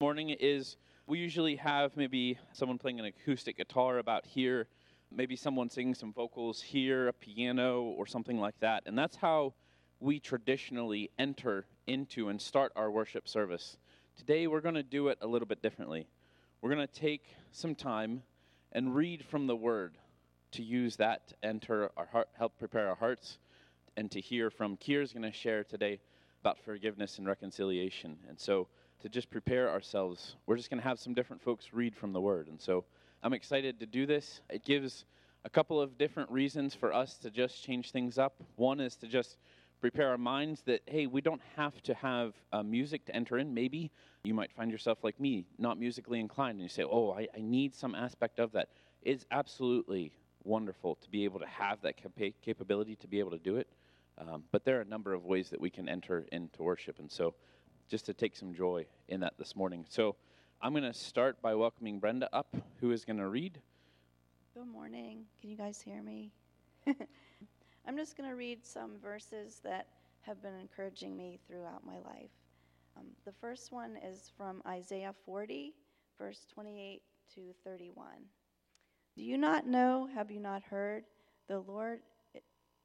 morning is we usually have maybe someone playing an acoustic guitar about here, maybe someone singing some vocals here, a piano, or something like that. And that's how we traditionally enter into and start our worship service. Today, we're going to do it a little bit differently. We're going to take some time and read from the Word to use that to enter our heart, help prepare our hearts, and to hear from Kier's going to share today about forgiveness and reconciliation. And so, to just prepare ourselves, we're just going to have some different folks read from the Word. And so, I'm excited to do this. It gives a couple of different reasons for us to just change things up. One is to just prepare our minds that, hey, we don't have to have uh, music to enter in. Maybe you might find yourself like me, not musically inclined, and you say, oh, I, I need some aspect of that. It's absolutely wonderful to be able to have that capa- capability to be able to do it. Um, but there are a number of ways that we can enter into worship. And so just to take some joy in that this morning. So I'm going to start by welcoming Brenda up, who is going to read. Good morning. Can you guys hear me? I'm just going to read some verses that have been encouraging me throughout my life. Um, the first one is from Isaiah 40, verse 28 to 31. Do you not know, have you not heard? The Lord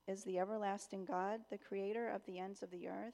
is the everlasting God, the creator of the ends of the earth.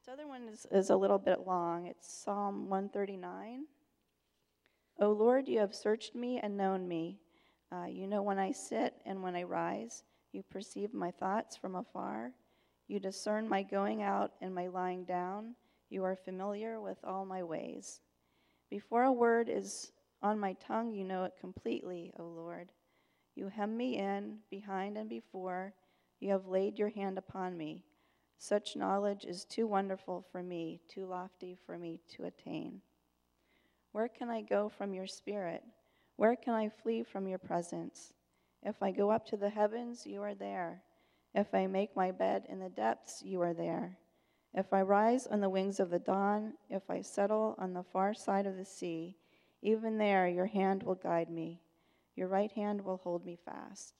This other one is, is a little bit long. It's Psalm 139. O Lord, you have searched me and known me. Uh, you know when I sit and when I rise. You perceive my thoughts from afar. You discern my going out and my lying down. You are familiar with all my ways. Before a word is on my tongue, you know it completely, O Lord. You hem me in, behind and before. You have laid your hand upon me. Such knowledge is too wonderful for me, too lofty for me to attain. Where can I go from your spirit? Where can I flee from your presence? If I go up to the heavens, you are there. If I make my bed in the depths, you are there. If I rise on the wings of the dawn, if I settle on the far side of the sea, even there your hand will guide me. Your right hand will hold me fast.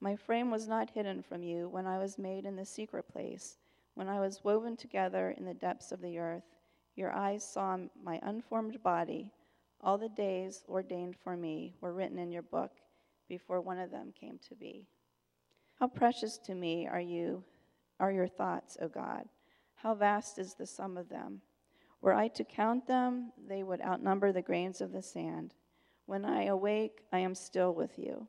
My frame was not hidden from you when I was made in the secret place, when I was woven together in the depths of the earth. Your eyes saw my unformed body. All the days ordained for me were written in your book before one of them came to be. How precious to me are you, are your thoughts, O God. How vast is the sum of them. Were I to count them, they would outnumber the grains of the sand. When I awake, I am still with you.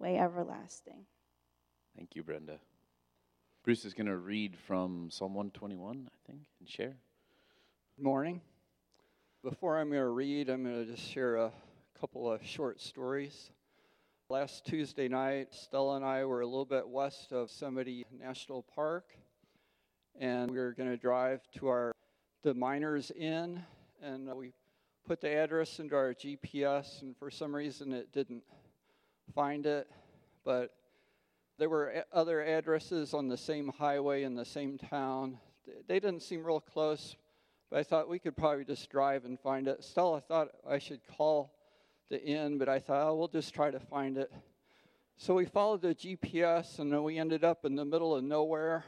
way everlasting. Thank you, Brenda. Bruce is going to read from Psalm 121, I think, and share. Good morning. Before I'm going to read, I'm going to just share a couple of short stories. Last Tuesday night, Stella and I were a little bit west of Yosemite National Park, and we were going to drive to our the Miners Inn, and we put the address into our GPS, and for some reason it didn't find it, but there were other addresses on the same highway in the same town. They didn't seem real close, but I thought we could probably just drive and find it. Still, I thought I should call the inn, but I thought, oh, we'll just try to find it. So we followed the GPS, and then we ended up in the middle of nowhere.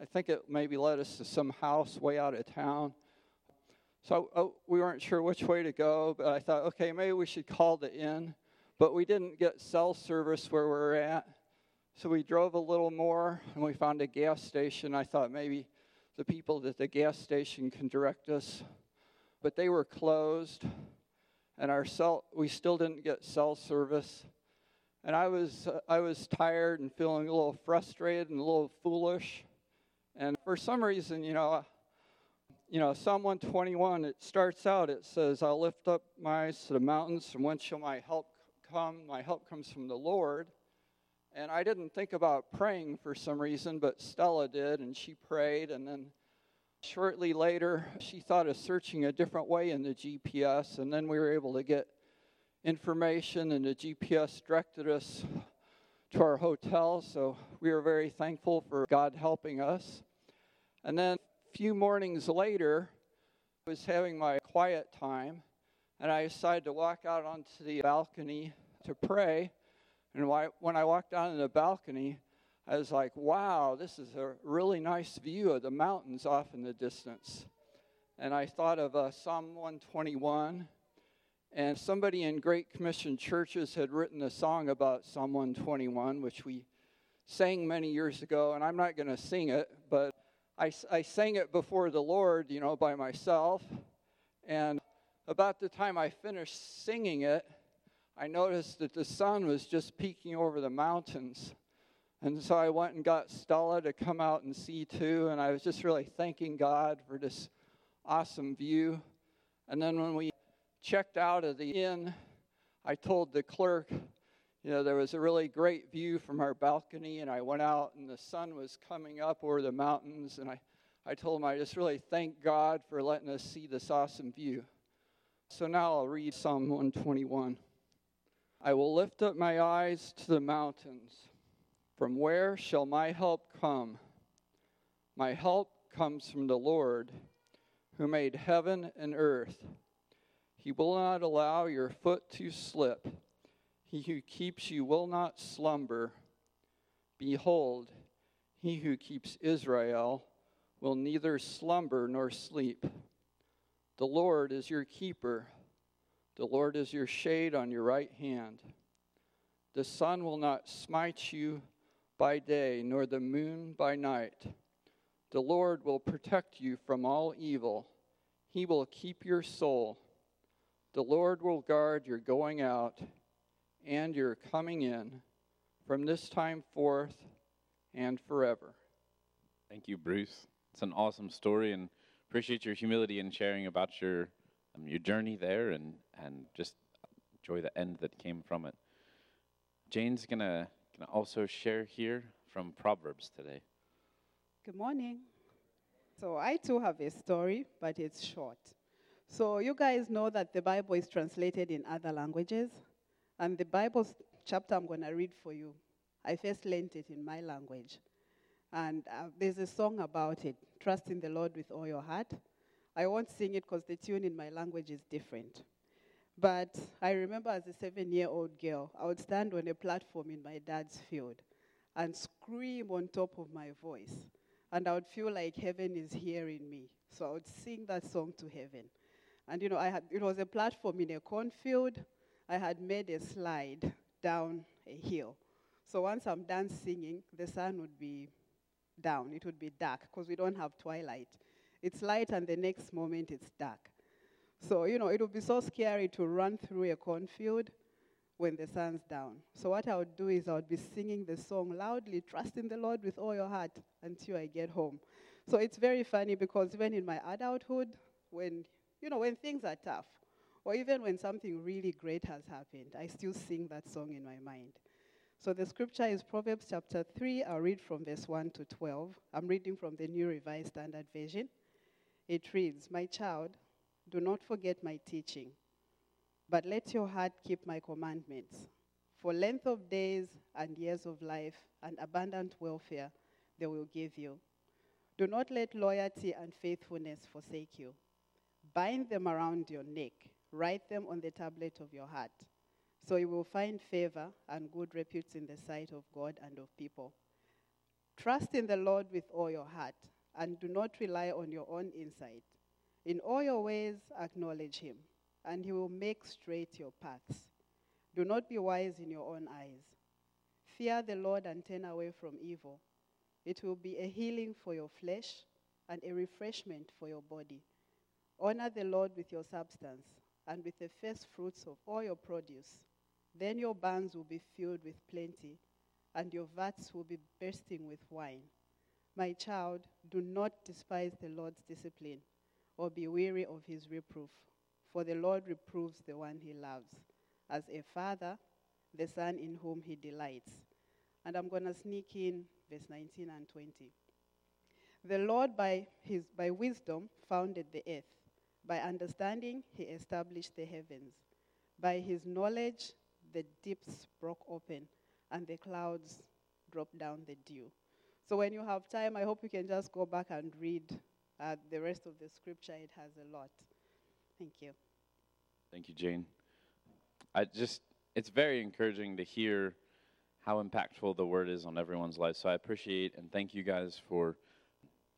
I think it maybe led us to some house way out of town. So oh, we weren't sure which way to go, but I thought, okay, maybe we should call the inn. But we didn't get cell service where we were at. So we drove a little more and we found a gas station. I thought maybe the people at the gas station can direct us. But they were closed and our cell we still didn't get cell service. And I was uh, I was tired and feeling a little frustrated and a little foolish. And for some reason, you know, you know, Psalm 121, it starts out, it says, I'll lift up my eyes to the mountains, from whence shall my help come? My help comes from the Lord. And I didn't think about praying for some reason, but Stella did, and she prayed. And then shortly later, she thought of searching a different way in the GPS, and then we were able to get information, and the GPS directed us to our hotel. So we were very thankful for God helping us. And then a few mornings later, I was having my quiet time, and I decided to walk out onto the balcony to pray. And when I walked out on the balcony, I was like, wow, this is a really nice view of the mountains off in the distance. And I thought of uh, Psalm 121. And somebody in Great Commission churches had written a song about Psalm 121, which we sang many years ago. And I'm not going to sing it, but I, I sang it before the Lord, you know, by myself. And about the time I finished singing it, I noticed that the sun was just peeking over the mountains. And so I went and got Stella to come out and see too. And I was just really thanking God for this awesome view. And then when we checked out of the inn, I told the clerk, you know, there was a really great view from our balcony, and I went out, and the sun was coming up over the mountains, and I, I told him I just really thank God for letting us see this awesome view. So now I'll read Psalm 121. I will lift up my eyes to the mountains. From where shall my help come? My help comes from the Lord, who made heaven and earth. He will not allow your foot to slip. He who keeps you will not slumber. Behold, he who keeps Israel will neither slumber nor sleep. The Lord is your keeper. The Lord is your shade on your right hand. The sun will not smite you by day, nor the moon by night. The Lord will protect you from all evil. He will keep your soul. The Lord will guard your going out and your coming in from this time forth and forever. Thank you, Bruce. It's an awesome story, and appreciate your humility in sharing about your um, your journey there, and and just enjoy the end that came from it. Jane's gonna gonna also share here from Proverbs today. Good morning. So I too have a story, but it's short. So you guys know that the Bible is translated in other languages. And the Bible chapter I'm going to read for you, I first learned it in my language. And uh, there's a song about it Trust in the Lord with all your heart. I won't sing it because the tune in my language is different. But I remember as a seven year old girl, I would stand on a platform in my dad's field and scream on top of my voice. And I would feel like heaven is hearing me. So I would sing that song to heaven. And you know, I had, it was a platform in a cornfield. I had made a slide down a hill. So once I'm done singing, the sun would be down. It would be dark because we don't have twilight. It's light, and the next moment it's dark. So, you know, it would be so scary to run through a cornfield when the sun's down. So, what I would do is I would be singing the song loudly, trust in the Lord with all your heart until I get home. So, it's very funny because even in my adulthood, when, you know, when things are tough, or even when something really great has happened, I still sing that song in my mind. So the scripture is Proverbs chapter 3. I'll read from verse 1 to 12. I'm reading from the New Revised Standard Version. It reads My child, do not forget my teaching, but let your heart keep my commandments. For length of days and years of life and abundant welfare they will give you. Do not let loyalty and faithfulness forsake you. Bind them around your neck Write them on the tablet of your heart. So you will find favor and good repute in the sight of God and of people. Trust in the Lord with all your heart, and do not rely on your own insight. In all your ways, acknowledge him, and he will make straight your paths. Do not be wise in your own eyes. Fear the Lord and turn away from evil. It will be a healing for your flesh and a refreshment for your body. Honor the Lord with your substance and with the first fruits of all your produce. Then your barns will be filled with plenty, and your vats will be bursting with wine. My child, do not despise the Lord's discipline or be weary of his reproof, for the Lord reproves the one he loves, as a father, the son in whom he delights. And I'm going to sneak in verse 19 and 20. The Lord, by, his, by wisdom, founded the earth. By understanding, he established the heavens. By his knowledge, the deeps broke open, and the clouds dropped down the dew. So when you have time, I hope you can just go back and read uh, the rest of the scripture. It has a lot. Thank you. Thank you, Jane. I just, it's very encouraging to hear how impactful the word is on everyone's life. So I appreciate and thank you guys for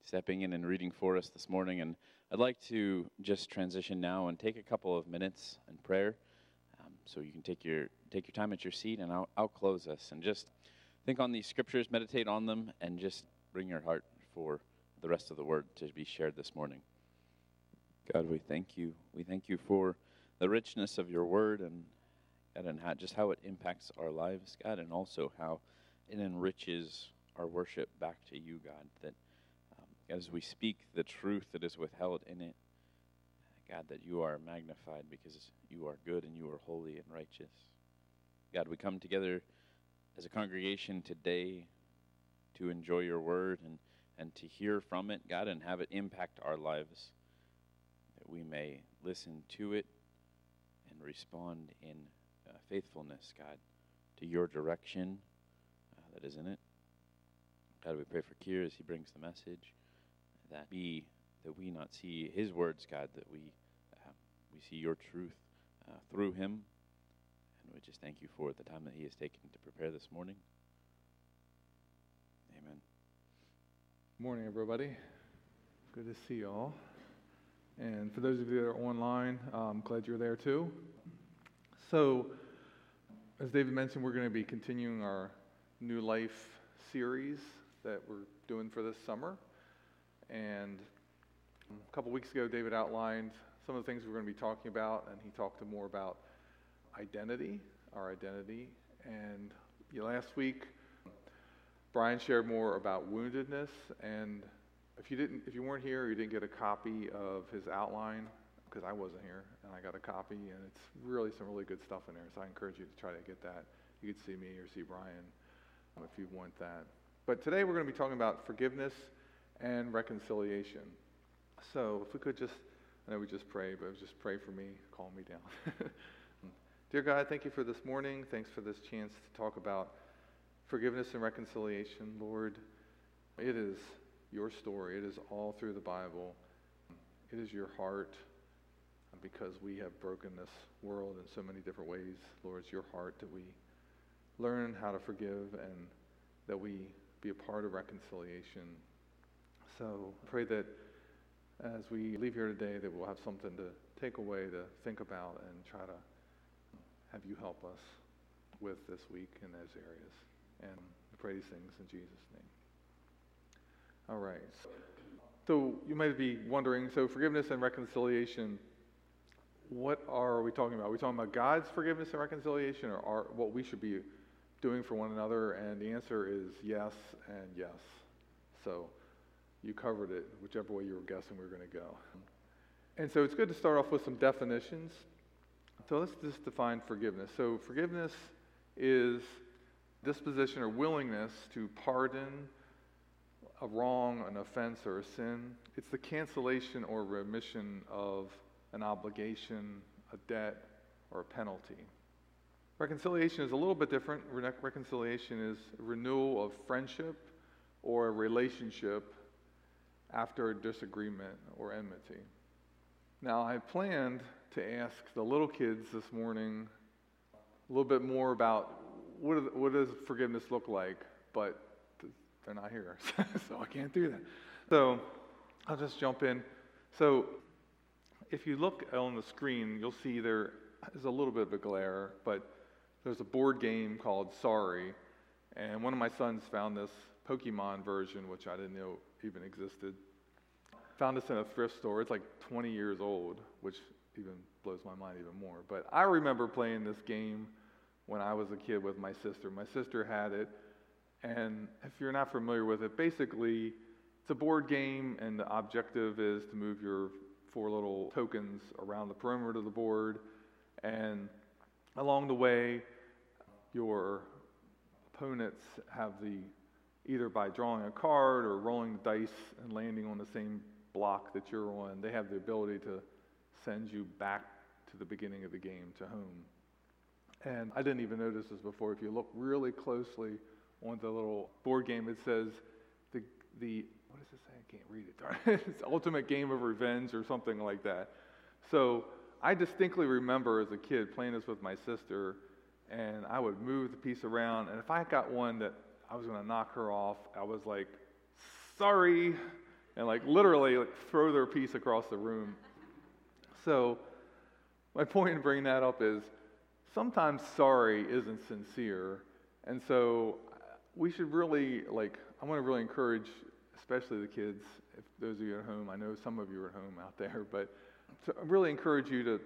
stepping in and reading for us this morning. And I'd like to just transition now and take a couple of minutes in prayer. Um, so you can take your take your time at your seat, and I'll, I'll close us and just think on these scriptures, meditate on them, and just bring your heart for the rest of the word to be shared this morning. God, we thank you. We thank you for the richness of your word and and how, just how it impacts our lives, God, and also how it enriches our worship back to you, God. That um, as we speak the truth that is withheld in it, God, that you are magnified because you are good and you are holy and righteous. God, we come together as a congregation today to enjoy your word and, and to hear from it, God, and have it impact our lives, that we may listen to it and respond in uh, faithfulness, God, to your direction uh, that is in it. God, we pray for Kier as he brings the message, that we that we not see his words, God, that we uh, we see your truth uh, through him, we just thank you for the time that he has taken to prepare this morning. Amen. Morning, everybody. Good to see you all. And for those of you that are online, I'm glad you're there too. So, as David mentioned, we're going to be continuing our New Life series that we're doing for this summer. And a couple weeks ago, David outlined some of the things we're going to be talking about, and he talked more about identity, our identity. And last week, Brian shared more about woundedness. And if you didn't, if you weren't here, you didn't get a copy of his outline because I wasn't here, and I got a copy, and it's really some really good stuff in there. So I encourage you to try to get that. You could see me or see Brian um, if you want that. But today we're going to be talking about forgiveness and reconciliation. So if we could just, I know we just pray, but just pray for me, calm me down. Dear God, thank you for this morning. Thanks for this chance to talk about forgiveness and reconciliation. Lord, it is your story. It is all through the Bible. It is your heart because we have broken this world in so many different ways. Lord, it's your heart that we learn how to forgive and that we be a part of reconciliation. So I pray that as we leave here today that we'll have something to take away to think about and try to have you help us with this week in those areas. And we pray these things in Jesus' name. All right. So you might be wondering, so forgiveness and reconciliation what are we talking about? Are we talking about God's forgiveness and reconciliation or our, what we should be doing for one another? And the answer is yes and yes. So you covered it, whichever way you were guessing we were going to go. And so it's good to start off with some definitions. So let's just define forgiveness. So forgiveness is disposition or willingness to pardon a wrong, an offense, or a sin. It's the cancellation or remission of an obligation, a debt, or a penalty. Reconciliation is a little bit different. Re- reconciliation is renewal of friendship or a relationship after a disagreement or enmity. Now, I planned to ask the little kids this morning a little bit more about what, what does forgiveness look like, but they're not here, so I can't do that. So I'll just jump in. So if you look on the screen, you'll see there is a little bit of a glare, but there's a board game called Sorry, and one of my sons found this Pokemon version, which I didn't know even existed. Found this in a thrift store. It's like 20 years old, which even blows my mind even more. But I remember playing this game when I was a kid with my sister. My sister had it, and if you're not familiar with it, basically it's a board game, and the objective is to move your four little tokens around the perimeter of the board, and along the way, your opponents have the either by drawing a card or rolling the dice and landing on the same block that you're on, they have the ability to send you back to the beginning of the game, to home. And I didn't even notice this before. If you look really closely on the little board game, it says the, the what does it say? I can't read it. it's Ultimate Game of Revenge or something like that. So I distinctly remember as a kid playing this with my sister, and I would move the piece around, and if I got one that I was going to knock her off, I was like, sorry, and like literally like throw their piece across the room. So my point in bringing that up is sometimes sorry isn't sincere. And so uh, we should really, like, I want to really encourage, especially the kids, if those of you at home, I know some of you are at home out there, but to really encourage you to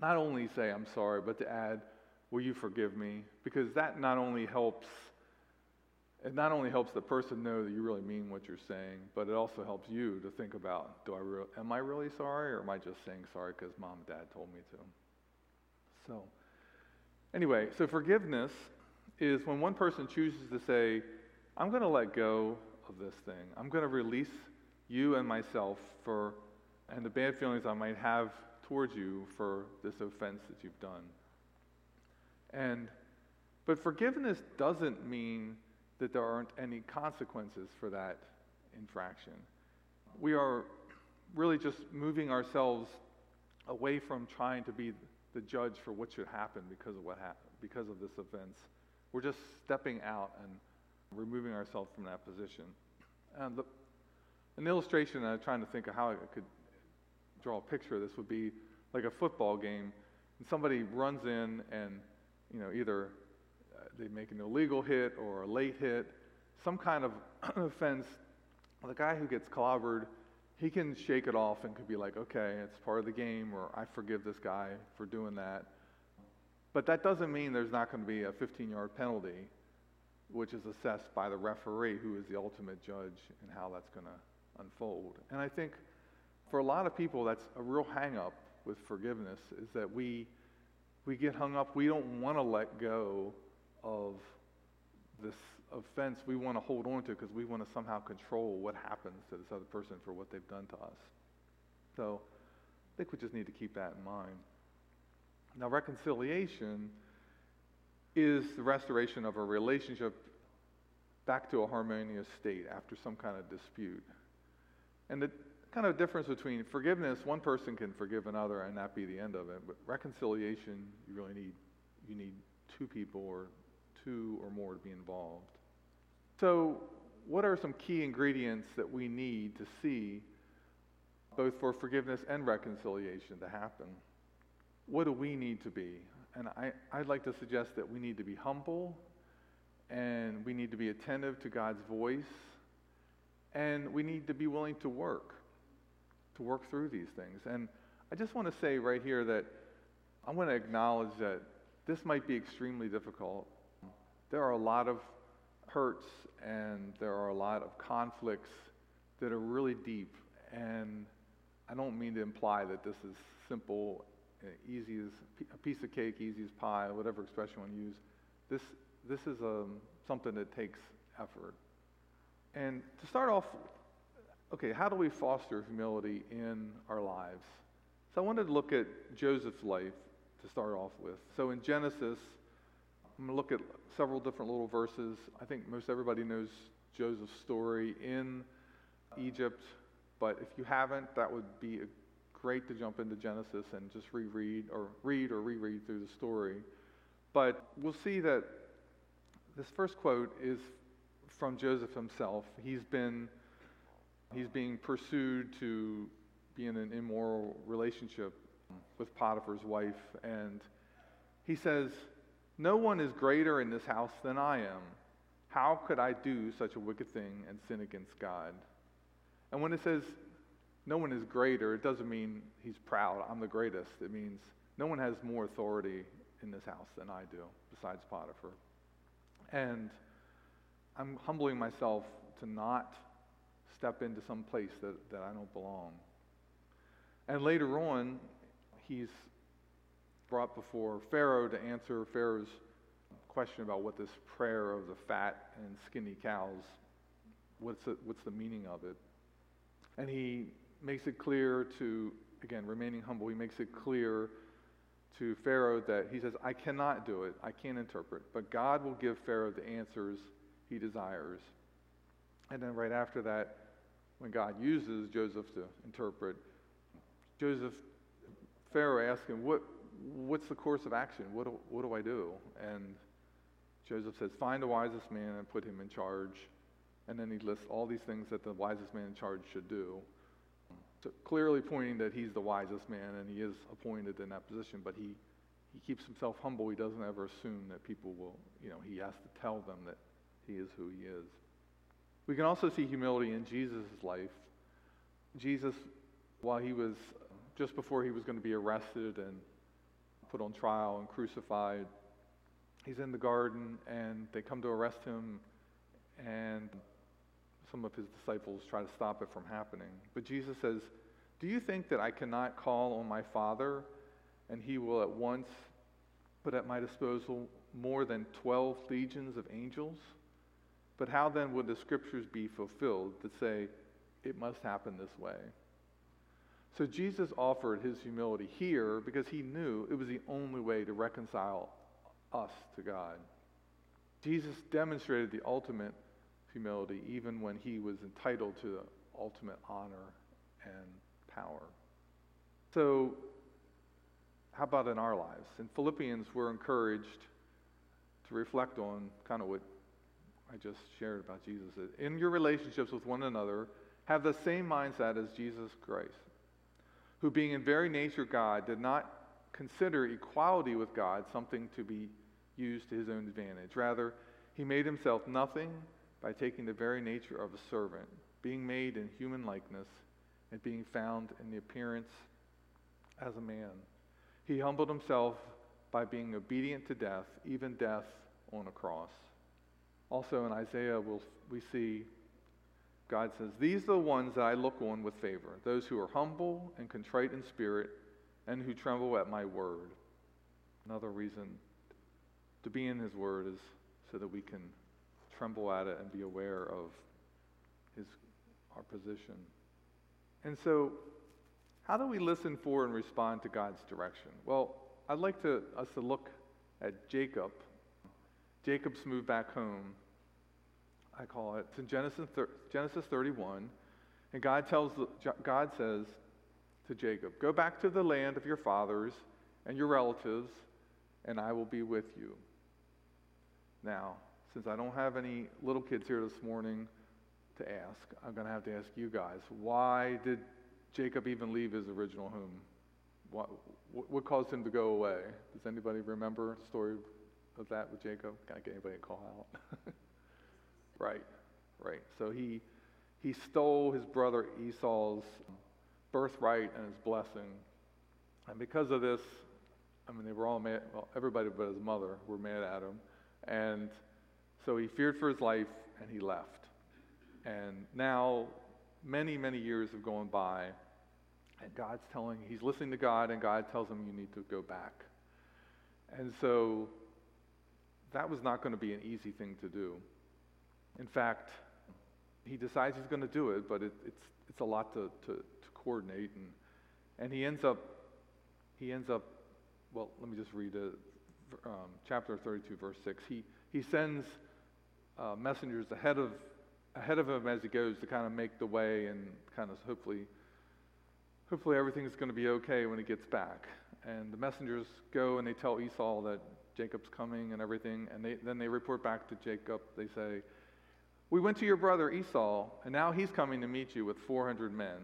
not only say, I'm sorry, but to add, Will you forgive me? Because that not only helps. It not only helps the person know that you really mean what you're saying, but it also helps you to think about, do I re- am I really sorry or am I just saying sorry because mom and dad told me to? So, Anyway, so forgiveness is when one person chooses to say, I'm going to let go of this thing. I'm going to release you and myself for and the bad feelings I might have towards you for this offense that you've done. And but forgiveness doesn't mean that there aren't any consequences for that infraction. We are really just moving ourselves away from trying to be the judge for what should happen because of what happened, because of this offense. We're just stepping out and removing ourselves from that position. And the, an illustration, I'm trying to think of how I could draw a picture of this, would be like a football game, and somebody runs in and, you know, either they make an illegal hit or a late hit, some kind of offense. The guy who gets clobbered he can shake it off and could be like, okay, it's part of the game, or I forgive this guy for doing that. But that doesn't mean there's not going to be a 15 yard penalty, which is assessed by the referee, who is the ultimate judge in how that's going to unfold. And I think for a lot of people, that's a real hang up with forgiveness, is that we, we get hung up. We don't want to let go of this offense we want to hold on to because we want to somehow control what happens to this other person for what they've done to us. So I think we just need to keep that in mind. Now, reconciliation is the restoration of a relationship back to a harmonious state after some kind of dispute. And the kind of difference between forgiveness, one person can forgive another and that be the end of it, but reconciliation, you really need you need two people or two or more to be involved. So, what are some key ingredients that we need to see both for forgiveness and reconciliation to happen? What do we need to be? And I, I'd like to suggest that we need to be humble and we need to be attentive to God's voice and we need to be willing to work, to work through these things. And I just want to say right here that I want to acknowledge that this might be extremely difficult. There are a lot of hurts and there are a lot of conflicts that are really deep. And I don't mean to imply that this is simple, uh, easy as a piece of cake, easy as pie, whatever expression you want to use. This, this is um, something that takes effort. And to start off, okay, how do we foster humility in our lives? So I wanted to look at Joseph's life to start off with. So in Genesis, I'm going to look at several different little verses. I think most everybody knows Joseph's story in Egypt, but if you haven't, that would be great to jump into Genesis and just reread or read or reread through the story. But we'll see that this first quote is from Joseph himself. He's been he's being pursued to be in an immoral relationship with Potiphar's wife and he says, "No one is greater in this house than I am. How could I do such a wicked thing and sin against God?" And when it says no one is greater, it doesn't mean he's proud, I'm the greatest. It means no one has more authority in this house than I do, besides Potiphar. And I'm humbling myself to not step into some place that, that I don't belong. And later on, he's brought before Pharaoh to answer Pharaoh's question about what this prayer of the fat and skinny cows, what's what's the meaning of it. And he makes it clear to, again, remaining humble, he makes it clear to Pharaoh that he says, I cannot do it, I can't interpret, but God will give Pharaoh the answers he desires. And then right after that, when God uses Joseph to interpret, Joseph, Pharaoh asks him, what, What's the course of action? What do, what do I do? And Joseph says, Find the wisest man and put him in charge. And then he lists all these things that the wisest man in charge should do. So clearly pointing that he's the wisest man and he is appointed in that position, but he, he keeps himself humble. He doesn't ever assume that people will, you know, he has to tell them that he is who he is. We can also see humility in Jesus' life. Jesus, while he was just before he was going to be arrested and put on trial and crucified, he's in the garden and they come to arrest him and some of his disciples try to stop it from happening. But Jesus says, Do you think that I cannot call on my Father and he will at once put at my disposal more than 12 legions of angels? But how then would the scriptures be fulfilled that say it must happen this way? So Jesus offered his humility here because he knew it was the only way to reconcile us to God. Jesus demonstrated the ultimate humility even when he was entitled to the ultimate honor and power. So, how about in our lives? In Philippians, we're encouraged to reflect on kind of what I just shared about Jesus. In your relationships with one another, have the same mindset as Jesus Christ, who, being in very nature God, did not consider equality with God something to be used to his own advantage. Rather, he made himself nothing by taking the very nature of a servant, being made in human likeness, and being found in the appearance as a man. He humbled himself by being obedient to death, even death on a cross. Also in Isaiah, we'll, we see God says, These are the ones that I look on with favor, those who are humble and contrite in spirit, and who tremble at my word. Another reason to be in his word is so that we can tremble at it and be aware of his, our position. And so, how do we listen for and respond to God's direction? Well, I'd like to, us to look at Jacob. Jacob's moved back home. I call it. In Genesis, Genesis 31. And God, tells, God says to Jacob, Go back to the land of your fathers and your relatives, and I will be with you. Now, since I don't have any little kids here this morning to ask, I'm going to have to ask you guys why did Jacob even leave his original home? What, what caused him to go away? Does anybody remember the story of that with Jacob? Can I get anybody to call out? right, right. So he, he stole his brother Esau's birthright and his blessing. And because of this, I mean, they were all mad, well, everybody but his mother were mad at him. And so he feared for his life and he left. And now, many, many years have gone by, and God's telling, he's listening to God, and God tells him, You need to go back. And so that was not going to be an easy thing to do. In fact, he decides he's going to do it, but it, it's, it's a lot to, to, to coordinate. And, and he ends up, he ends up, well, let me just read it, um, chapter 32, verse 6. He, he sends uh, messengers ahead of, ahead of him as he goes to kind of make the way and kind of hopefully hopefully everything's going to be okay when he gets back. And the messengers go and they tell Esau that Jacob's coming and everything. And they, then they report back to Jacob. They say, We went to your brother Esau, and now he's coming to meet you with 400 men.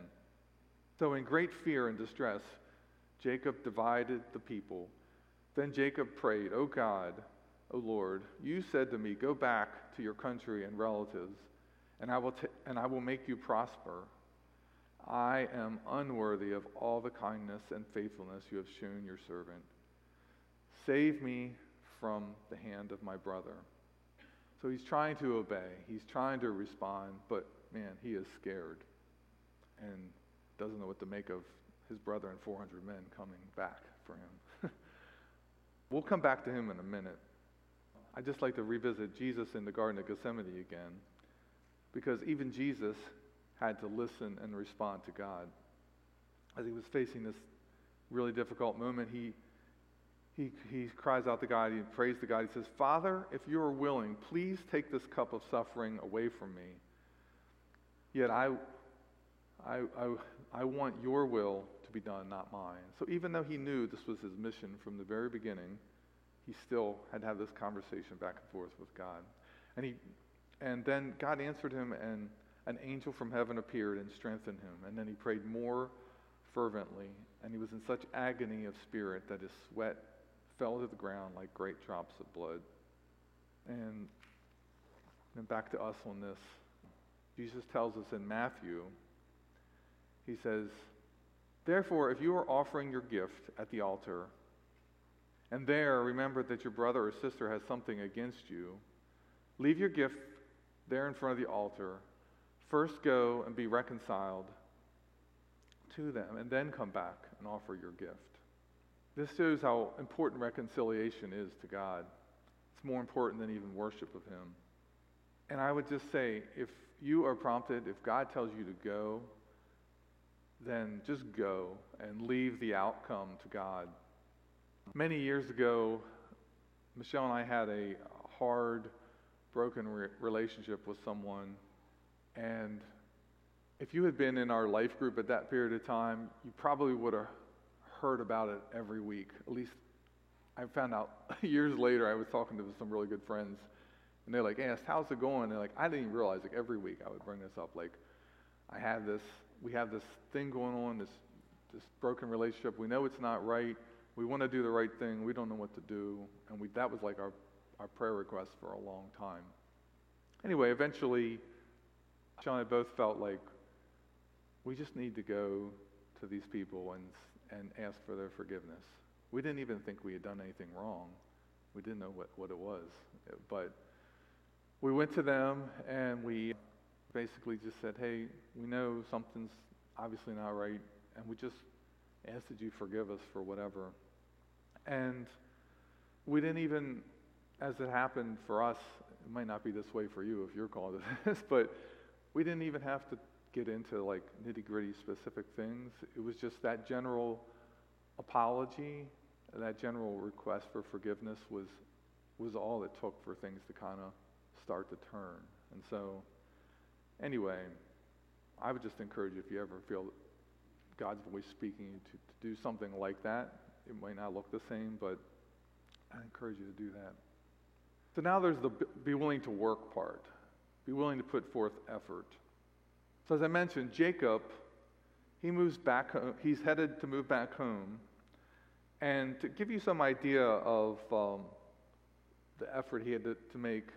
So, in great fear and distress, Jacob divided the people. Then Jacob prayed, O God, O Lord, you said to me, Go back to your country and relatives, and I will, t- and I will make you prosper. I am unworthy of all the kindness and faithfulness you have shown your servant. Save me from the hand of my brother. So he's trying to obey, he's trying to respond, but man, he is scared and doesn't know what to make of his brother and 400 men coming back for him. we'll come back to him in a minute. I'd just like to revisit Jesus in the Garden of Gethsemane again, because even Jesus had to listen and respond to God. As he was facing this really difficult moment, he, he, he cries out to God, he prays to God. He says, Father, if you are willing, please take this cup of suffering away from me. Yet I, I, I, I want your will to be done, not mine. So even though he knew this was his mission from the very beginning, he still had to have this conversation back and forth with God. And, he, and then God answered him, and an angel from heaven appeared and strengthened him. And then he prayed more fervently, and he was in such agony of spirit that his sweat fell to the ground like great drops of blood. And then back to us on this. Jesus tells us in Matthew, he says, Therefore, if you are offering your gift at the altar, and there remember that your brother or sister has something against you, leave your gift there in front of the altar First go and be reconciled to them, and then come back and offer your gift. This shows how important reconciliation is to God. It's more important than even worship of Him. And I would just say if you are prompted, if God tells you to go, then just go and leave the outcome to God. Many years ago, Michelle and I had a hard, broken re- relationship with someone and if you had been in our life group at that period of time, you probably would have heard about it every week. At least I found out years later, I was talking to some really good friends, and they're like, asked, how's it going? And they're like, I didn't even realize, like, every week I would bring this up. Like, I have this, we have this thing going on, this, this broken relationship. We know it's not right. We want to do the right thing. We don't know what to do. And we, that was like our, our prayer request for a long time. Anyway, eventually, John and I both felt like we just need to go to these people and, and ask for their forgiveness. We didn't even think we had done anything wrong. We didn't know what, what it was. But we went to them and we basically just said, hey, we know something's obviously not right, and we just ask that you forgive us for whatever. And we didn't even, as it happened for us, it might not be this way for you if you're called to this, but we didn't even have to get into like nitty gritty specific things. It was just that general apology, that general request for forgiveness was was all it took for things to kind of start to turn. And so, anyway, I would just encourage you if you ever feel God's voice speaking you to, to do something like that. It might not look the same, but I encourage you to do that. So now there's the be willing to work part. Be willing to put forth effort. So, as I mentioned, Jacob, he moves back home. He's headed to move back home. And to give you some idea of um, the effort he had to, to make,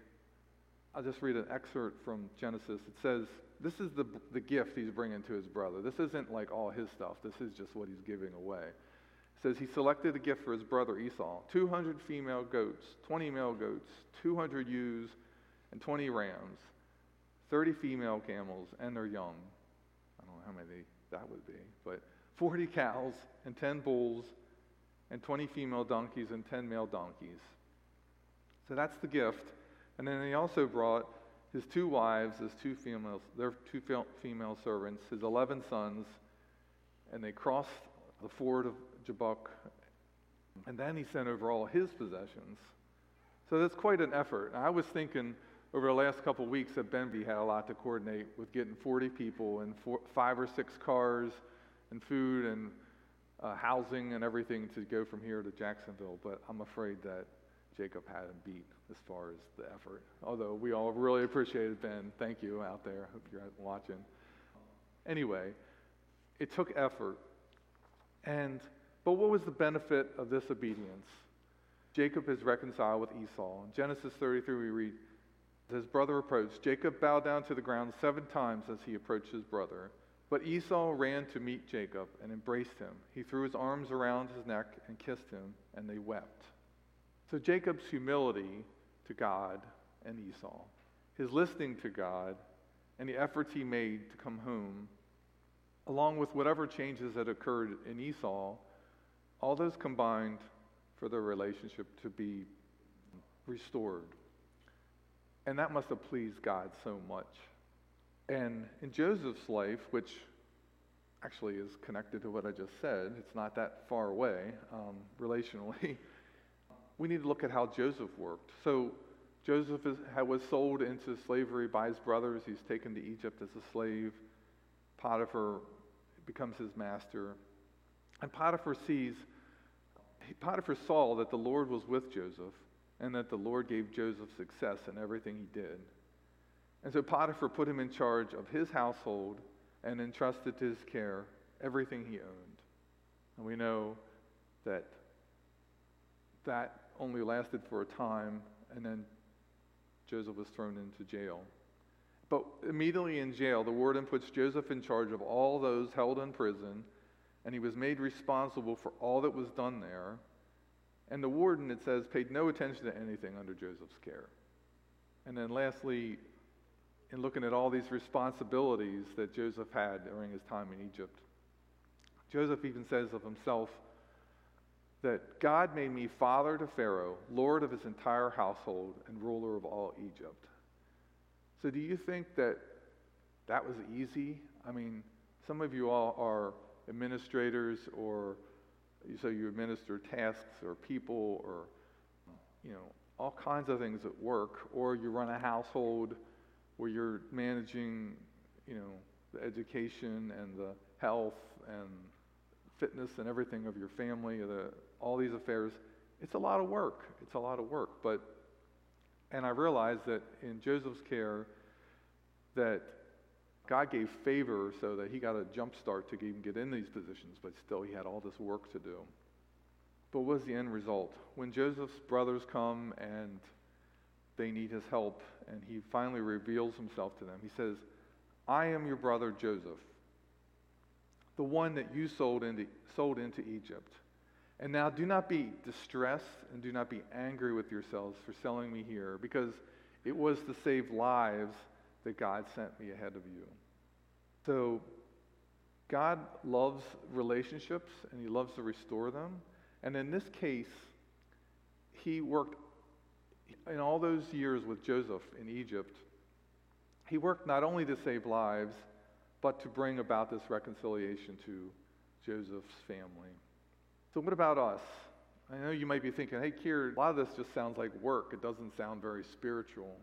I'll just read an excerpt from Genesis. It says, This is the, the gift he's bringing to his brother. This isn't like all his stuff, this is just what he's giving away. It says he selected a gift for his brother Esau 200 female goats, 20 male goats, 200 ewes, and 20 rams 30 female camels and their young. I don't know how many that would be, but 40 cows and 10 bulls and 20 female donkeys and 10 male donkeys. So that's the gift. And then he also brought his two wives, his two females, their two female servants, his 11 sons, and they crossed the ford of Jabbok. And then he sent over all his possessions. So that's quite an effort. I was thinking, over the last couple weeks that Benby had a lot to coordinate with getting 40 people and four, five or six cars and food and uh, housing and everything to go from here to Jacksonville, but I'm afraid that Jacob had him beat as far as the effort. Although we all really appreciated Ben. Thank you out there. I hope you're watching. Anyway, it took effort. And but what was the benefit of this obedience? Jacob is reconciled with Esau. In Genesis 33, we read, his brother approached. Jacob bowed down to the ground seven times as he approached his brother. But Esau ran to meet Jacob and embraced him. He threw his arms around his neck and kissed him, and they wept. So Jacob's humility to God and Esau, his listening to God, and the efforts he made to come home, along with whatever changes that occurred in Esau, all those combined for their relationship to be restored. And that must have pleased God so much. And in Joseph's life, which actually is connected to what I just said, it's not that far away um, relationally, we need to look at how Joseph worked. So Joseph is, was sold into slavery by his brothers. He's taken to Egypt as a slave. Potiphar becomes his master. And Potiphar sees, Potiphar saw that the Lord was with Joseph and that the Lord gave Joseph success in everything he did. And so Potiphar put him in charge of his household and entrusted to his care everything he owned. And we know that that only lasted for a time, and then Joseph was thrown into jail. But immediately in jail, the warden puts Joseph in charge of all those held in prison, and he was made responsible for all that was done there. And the warden, it says, paid no attention to anything under Joseph's care. And then lastly, in looking at all these responsibilities that Joseph had during his time in Egypt, Joseph even says of himself that God made me father to Pharaoh, lord of his entire household, and ruler of all Egypt. So, do you think that that was easy? I mean, some of you all are administrators or so you administer tasks or people or, you know, all kinds of things at work, or you run a household where you're managing, you know, the education and the health and fitness and everything of your family, the, all these affairs. It's a lot of work. It's a lot of work. But, and I realized that in Joseph's care, that God gave favor so that he got a jump start to even get in these positions, but still he had all this work to do. But what was the end result? When Joseph's brothers come and they need his help, and he finally reveals himself to them, he says, I am your brother Joseph, the one that you sold into, sold into Egypt. And now do not be distressed and do not be angry with yourselves for selling me here, because it was to save lives that God sent me ahead of you. So, God loves relationships and He loves to restore them. And in this case, He worked in all those years with Joseph in Egypt. He worked not only to save lives, but to bring about this reconciliation to Joseph's family. So, what about us? I know you might be thinking, hey, Kier, a lot of this just sounds like work. It doesn't sound very spiritual.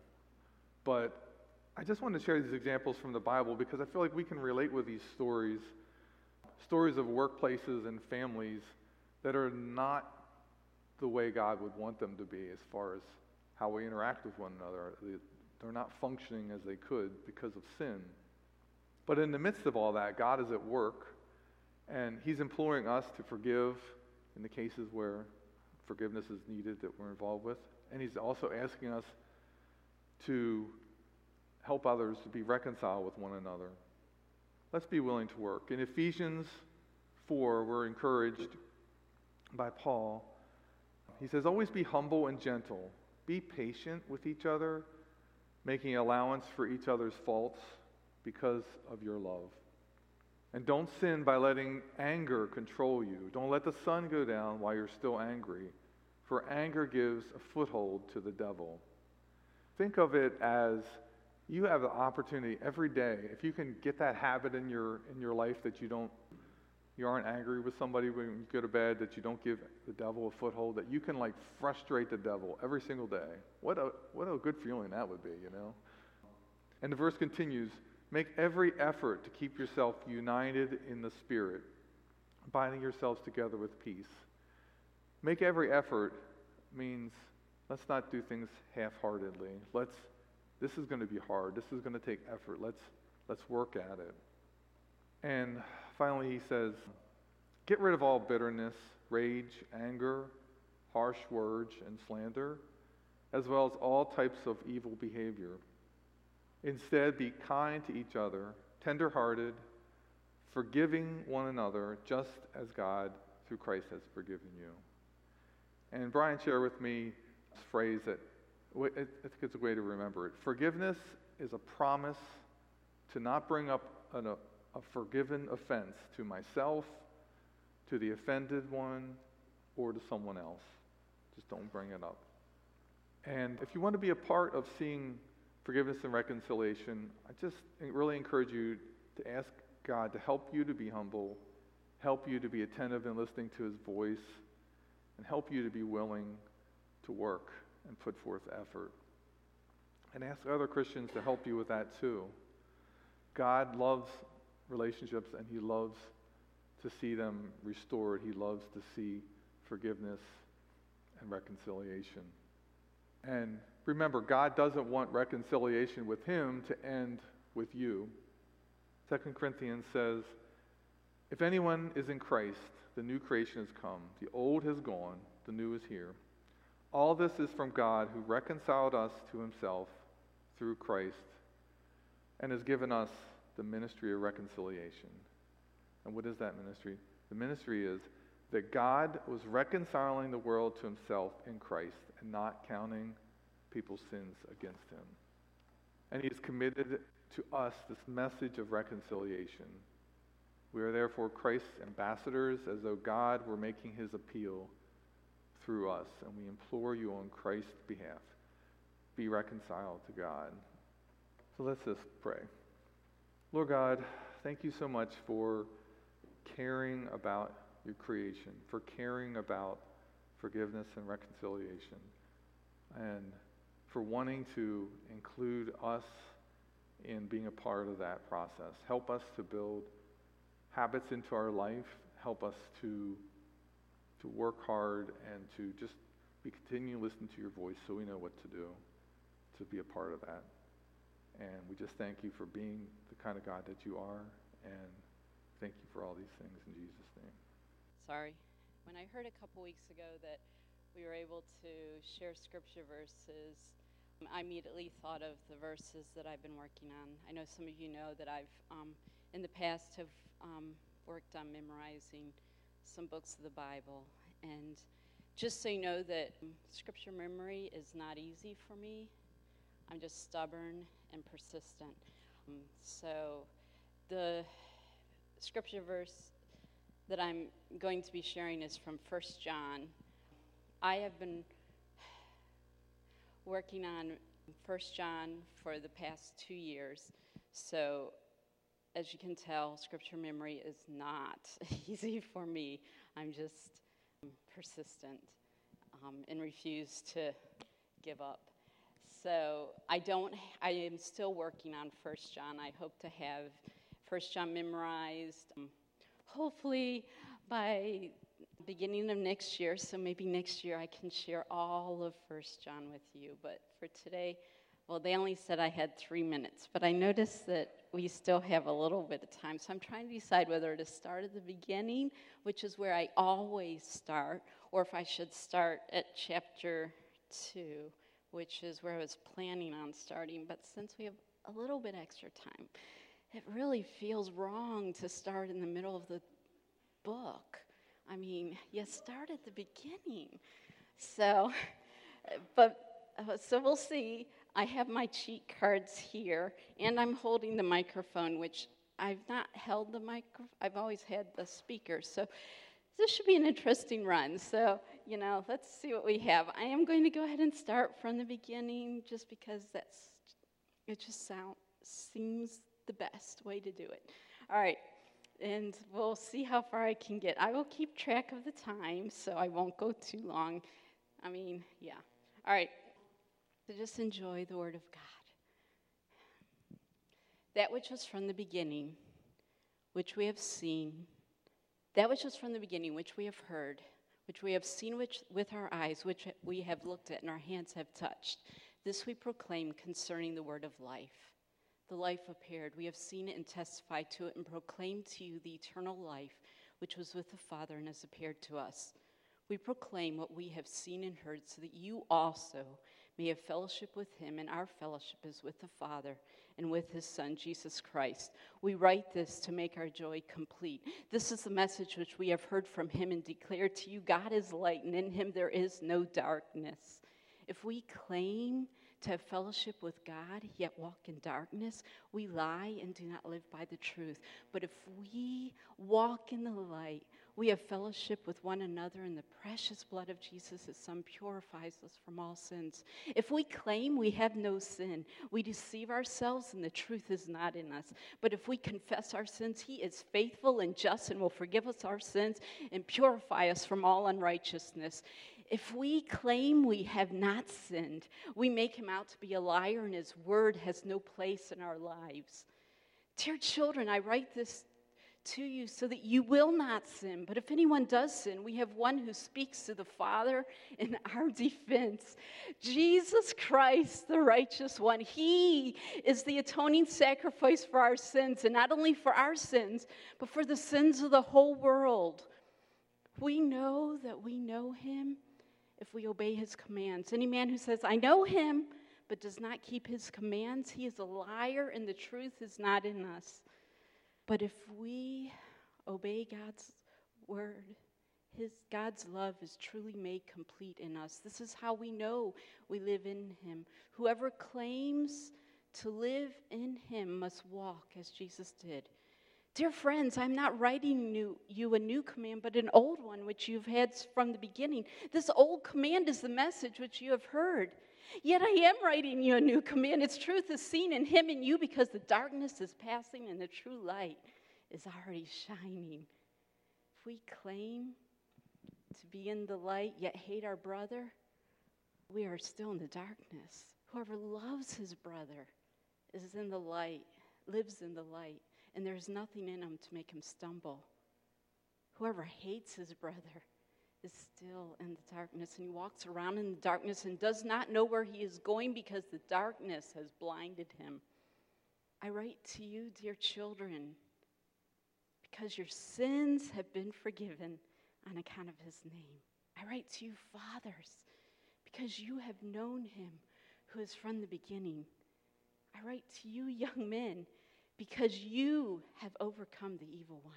But I just want to share these examples from the Bible because I feel like we can relate with these stories stories of workplaces and families that are not the way God would want them to be as far as how we interact with one another. They're not functioning as they could because of sin. But in the midst of all that, God is at work, and He's imploring us to forgive in the cases where forgiveness is needed that we're involved with. And He's also asking us to help others to be reconciled with one another. Let's be willing to work. In Ephesians 4, we're encouraged by Paul. He says, Always be humble and gentle. Be patient with each other, making allowance for each other's faults because of your love. And don't sin by letting anger control you. Don't let the sun go down while you're still angry, for anger gives a foothold to the devil. Think of it as you have the opportunity every day if you can get that habit in your in your life that you don't you aren't angry with somebody when you go to bed that you don't give the devil a foothold that you can like frustrate the devil every single day what a what a good feeling that would be you know and the verse continues make every effort to keep yourself united in the spirit binding yourselves together with peace. Make every effort means let's not do things half-heartedly. Let's this is going to be hard. This is going to take effort. Let's let's work at it. And finally he says, get rid of all bitterness, rage, anger, harsh words and slander, as well as all types of evil behavior. Instead, be kind to each other, tender-hearted, forgiving one another, just as God through Christ has forgiven you. And Brian shared with me this phrase that I think it's a way to remember it. Forgiveness is a promise to not bring up an, a, a forgiven offense to myself, to the offended one, or to someone else. Just don't bring it up. And if you want to be a part of seeing forgiveness and reconciliation, I just really encourage you to ask God to help you to be humble, help you to be attentive and listening to his voice, and help you to be willing to work and put forth effort. And ask other Christians to help you with that too. God loves relationships and he loves to see them restored. He loves to see forgiveness and reconciliation. And remember, God doesn't want reconciliation with him to end with you. 2 Corinthians says, If anyone is in Christ, the new creation has come. The old has gone, the new is here. All this is from God who reconciled us to himself through Christ and has given us the ministry of reconciliation. And what is that ministry? The ministry is that God was reconciling the world to himself in Christ and not counting people's sins against him. And he has committed to us this message of reconciliation. We are therefore Christ's ambassadors, as though God were making his appeal through us, and we implore you on Christ's behalf be reconciled to God. So let's just pray. Lord God, thank you so much for caring about your creation, for caring about forgiveness and reconciliation, and for wanting to include us in being a part of that process. Help us to build habits into our life. Help us to, to work hard and to just be continue to listen to your voice so we know what to do to be a part of that. And we just thank you for being the kind of God that you are. And thank you for all these things in Jesus' name. Sorry. When I heard a couple weeks ago that we were able to share scripture verses, I immediately thought of the verses that I've been working on. I know some of you know that I've, um, in the past, have um, worked on memorizing some books of the Bible. And just so you know that scripture memory is not easy for me. I'm just stubborn and persistent. Um, so, the scripture verse that I'm going to be sharing is from 1 John. I have been working on 1 John for the past two years. So, as you can tell, scripture memory is not easy for me. I'm just persistent um, and refuse to give up. So I don't. I am still working on First John. I hope to have First John memorized. Um, hopefully by beginning of next year. So maybe next year I can share all of First John with you. But for today, well, they only said I had three minutes, but I noticed that we still have a little bit of time. So I'm trying to decide whether to start at the beginning, which is where I always start, or if I should start at chapter two which is where I was planning on starting. But since we have a little bit extra time, it really feels wrong to start in the middle of the book. I mean, you start at the beginning. So, but, uh, so we'll see. I have my cheat cards here, and I'm holding the microphone, which I've not held the microphone, I've always had the speaker. So this should be an interesting run. So, you know, let's see what we have. I am going to go ahead and start from the beginning just because that's, it just sound, seems the best way to do it. All right, and we'll see how far I can get. I will keep track of the time so I won't go too long. I mean, yeah. All right, so just enjoy the Word of God. That which was from the beginning, which we have seen That which was from the beginning, which we have heard, which we have seen which, with our eyes, which we have looked at and our hands have touched. This we proclaim concerning the word of life. The life appeared. We have seen it and testified to it and proclaimed to you the eternal life which was with the Father and has appeared to us. We proclaim what we have seen and heard so that you also may have fellowship with him, and our fellowship is with the Father and with his Son, Jesus Christ. We write this to make our joy complete. This is the message which we have heard from him and declare to you God is light, and in him there is no darkness. If we claim to have fellowship with God, yet walk in darkness, we lie and do not live by the truth. But if we walk in the light, we have fellowship with one another, and the precious blood of Jesus, his Son, purifies us from all sins. If we claim we have no sin, we deceive ourselves, and the truth is not in us. But if we confess our sins, he is faithful and just and will forgive us our sins and purify us from all unrighteousness. If we claim we have not sinned, we make him out to be a liar, and his word has no place in our lives. Dear children, I write this to you so that you will not sin. But if anyone does sin, we have one who speaks to the Father in our defense Jesus Christ, the righteous one. He is the atoning sacrifice for our sins, and not only for our sins, but for the sins of the whole world. We know that we know him if we obey his commands. Any man who says, I know him, but does not keep his commands, he is a liar, and the truth is not in us. But if we obey God's word, his God's love is truly made complete in us. This is how we know we live in him. Whoever claims to live in him must walk as Jesus did. Dear friends, I'm not writing new, you a new command, but an old one which you've had from the beginning. This old command is the message which you have heard. Yet I am writing you a new command. Its truth is seen in him and you because the darkness is passing and the true light is already shining. If we claim to be in the light yet hate our brother, we are still in the darkness. Whoever loves his brother is in the light, lives in the light, and there's nothing in him to make him stumble. Whoever hates his brother is still in the darkness and he walks around in the darkness and does not know where he is going because the darkness has blinded him. I write to you, dear children, because your sins have been forgiven on account of his name. I write to you, fathers, because you have known him who is from the beginning. I write to you, young men, because you have overcome the evil one.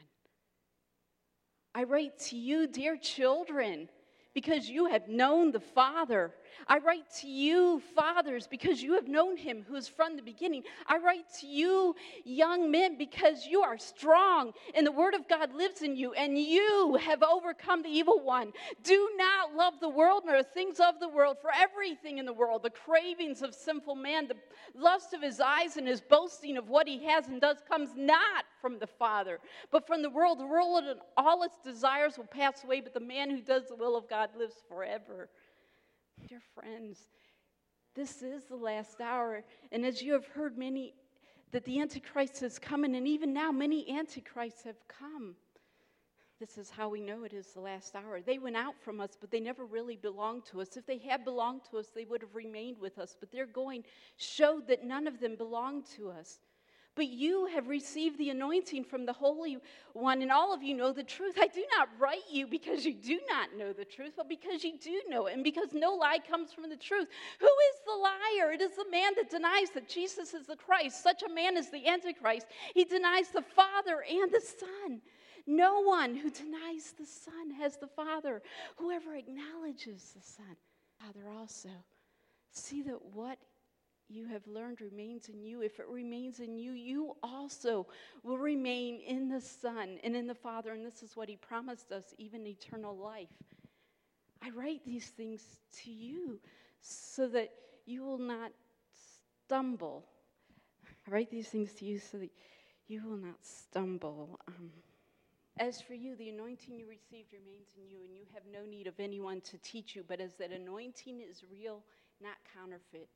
I write to you, dear children, because you have known the Father. I write to you, fathers, because you have known him who is from the beginning. I write to you, young men, because you are strong and the word of God lives in you and you have overcome the evil one. Do not love the world nor things of the world, for everything in the world, the cravings of sinful man, the lust of his eyes, and his boasting of what he has and does comes not from the Father, but from the world. The world and all its desires will pass away, but the man who does the will of God lives forever. Dear friends, this is the last hour. And as you have heard many, that the Antichrist is coming, and even now many Antichrists have come. This is how we know it is the last hour. They went out from us, but they never really belonged to us. If they had belonged to us, they would have remained with us. But their going showed that none of them belonged to us. But you have received the anointing from the Holy One, and all of you know the truth. I do not write you because you do not know the truth, but because you do know it, and because no lie comes from the truth. Who is the liar? It is the man that denies that Jesus is the Christ. Such a man is the Antichrist. He denies the Father and the Son. No one who denies the Son has the Father. Whoever acknowledges the Son, Father also. See that what you have learned remains in you. If it remains in you, you also will remain in the Son and in the Father. And this is what He promised us, even eternal life. I write these things to you so that you will not stumble. I write these things to you so that you will not stumble. Um, as for you, the anointing you received remains in you, and you have no need of anyone to teach you, but as that anointing is real, not counterfeit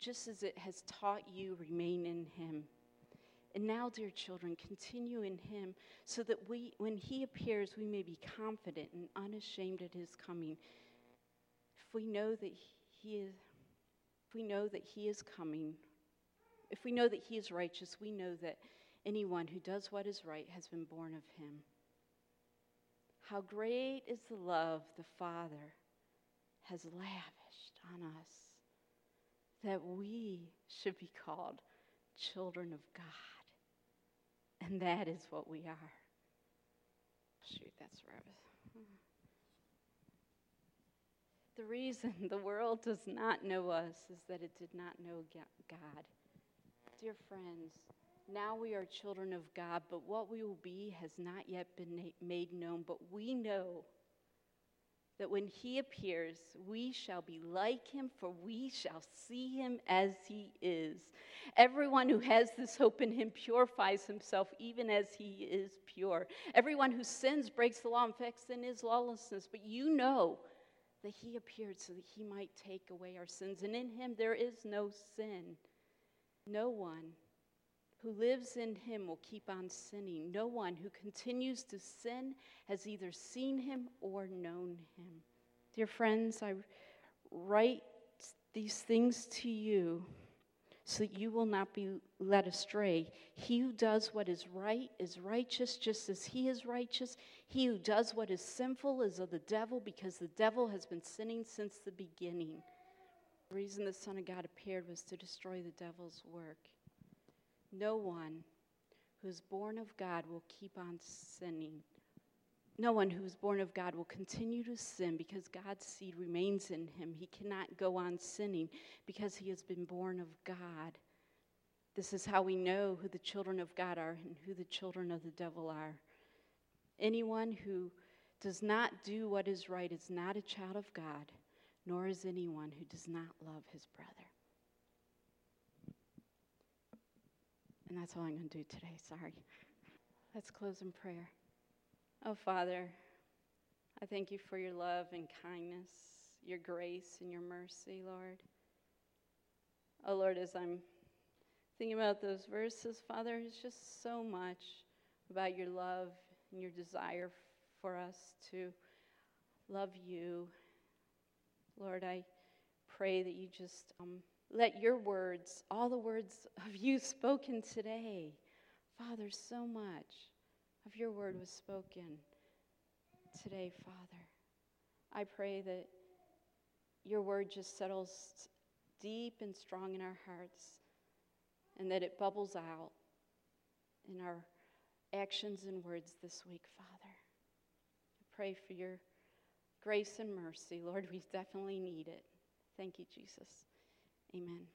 just as it has taught you, remain in him. And now, dear children, continue in him so that we, when he appears, we may be confident and unashamed at his coming. If we know that he is, if we know that he is coming, if we know that he is righteous, we know that anyone who does what is right has been born of him. How great is the love the Father has lavished on us that we should be called children of God. And that is what we are. Shoot, that's right. The reason the world does not know us is that it did not know God. Dear friends, now we are children of God, but what we will be has not yet been made known. But we know that when he appears, we shall be like him, for we shall see him as he is. Everyone who has this hope in him purifies himself even as he is pure. Everyone who sins breaks the law. In fact, sin is lawlessness. But you know that he appeared so that he might take away our sins. And in him there is no sin. No one who lives in him will keep on sinning. No one who continues to sin has either seen him or known him. Dear friends, I write these things to you so that you will not be led astray. He who does what is right is righteous just as he is righteous. He who does what is sinful is of the devil because the devil has been sinning since the beginning. The reason the Son of God appeared was to destroy the devil's work. No one who is born of God will keep on sinning. No one who is born of God will continue to sin because God's seed remains in him. He cannot go on sinning because he has been born of God. This is how we know who the children of God are and who the children of the devil are. Anyone who does not do what is right is not a child of God, nor is anyone who does not love his brother. And that's all I'm going to do today. Sorry. Let's close in prayer. Oh, Father, I thank you for your love and kindness, your grace and your mercy, Lord. Oh, Lord, as I'm thinking about those verses, Father, it's just so much about your love and your desire for us to love you. Lord, I pray that you just. Um, let your words, all the words of you spoken today, Father, so much of your word was spoken today, Father. I pray that your word just settles deep and strong in our hearts and that it bubbles out in our actions and words this week, Father. I pray for your grace and mercy. Lord, we definitely need it. Thank you, Jesus. Amen.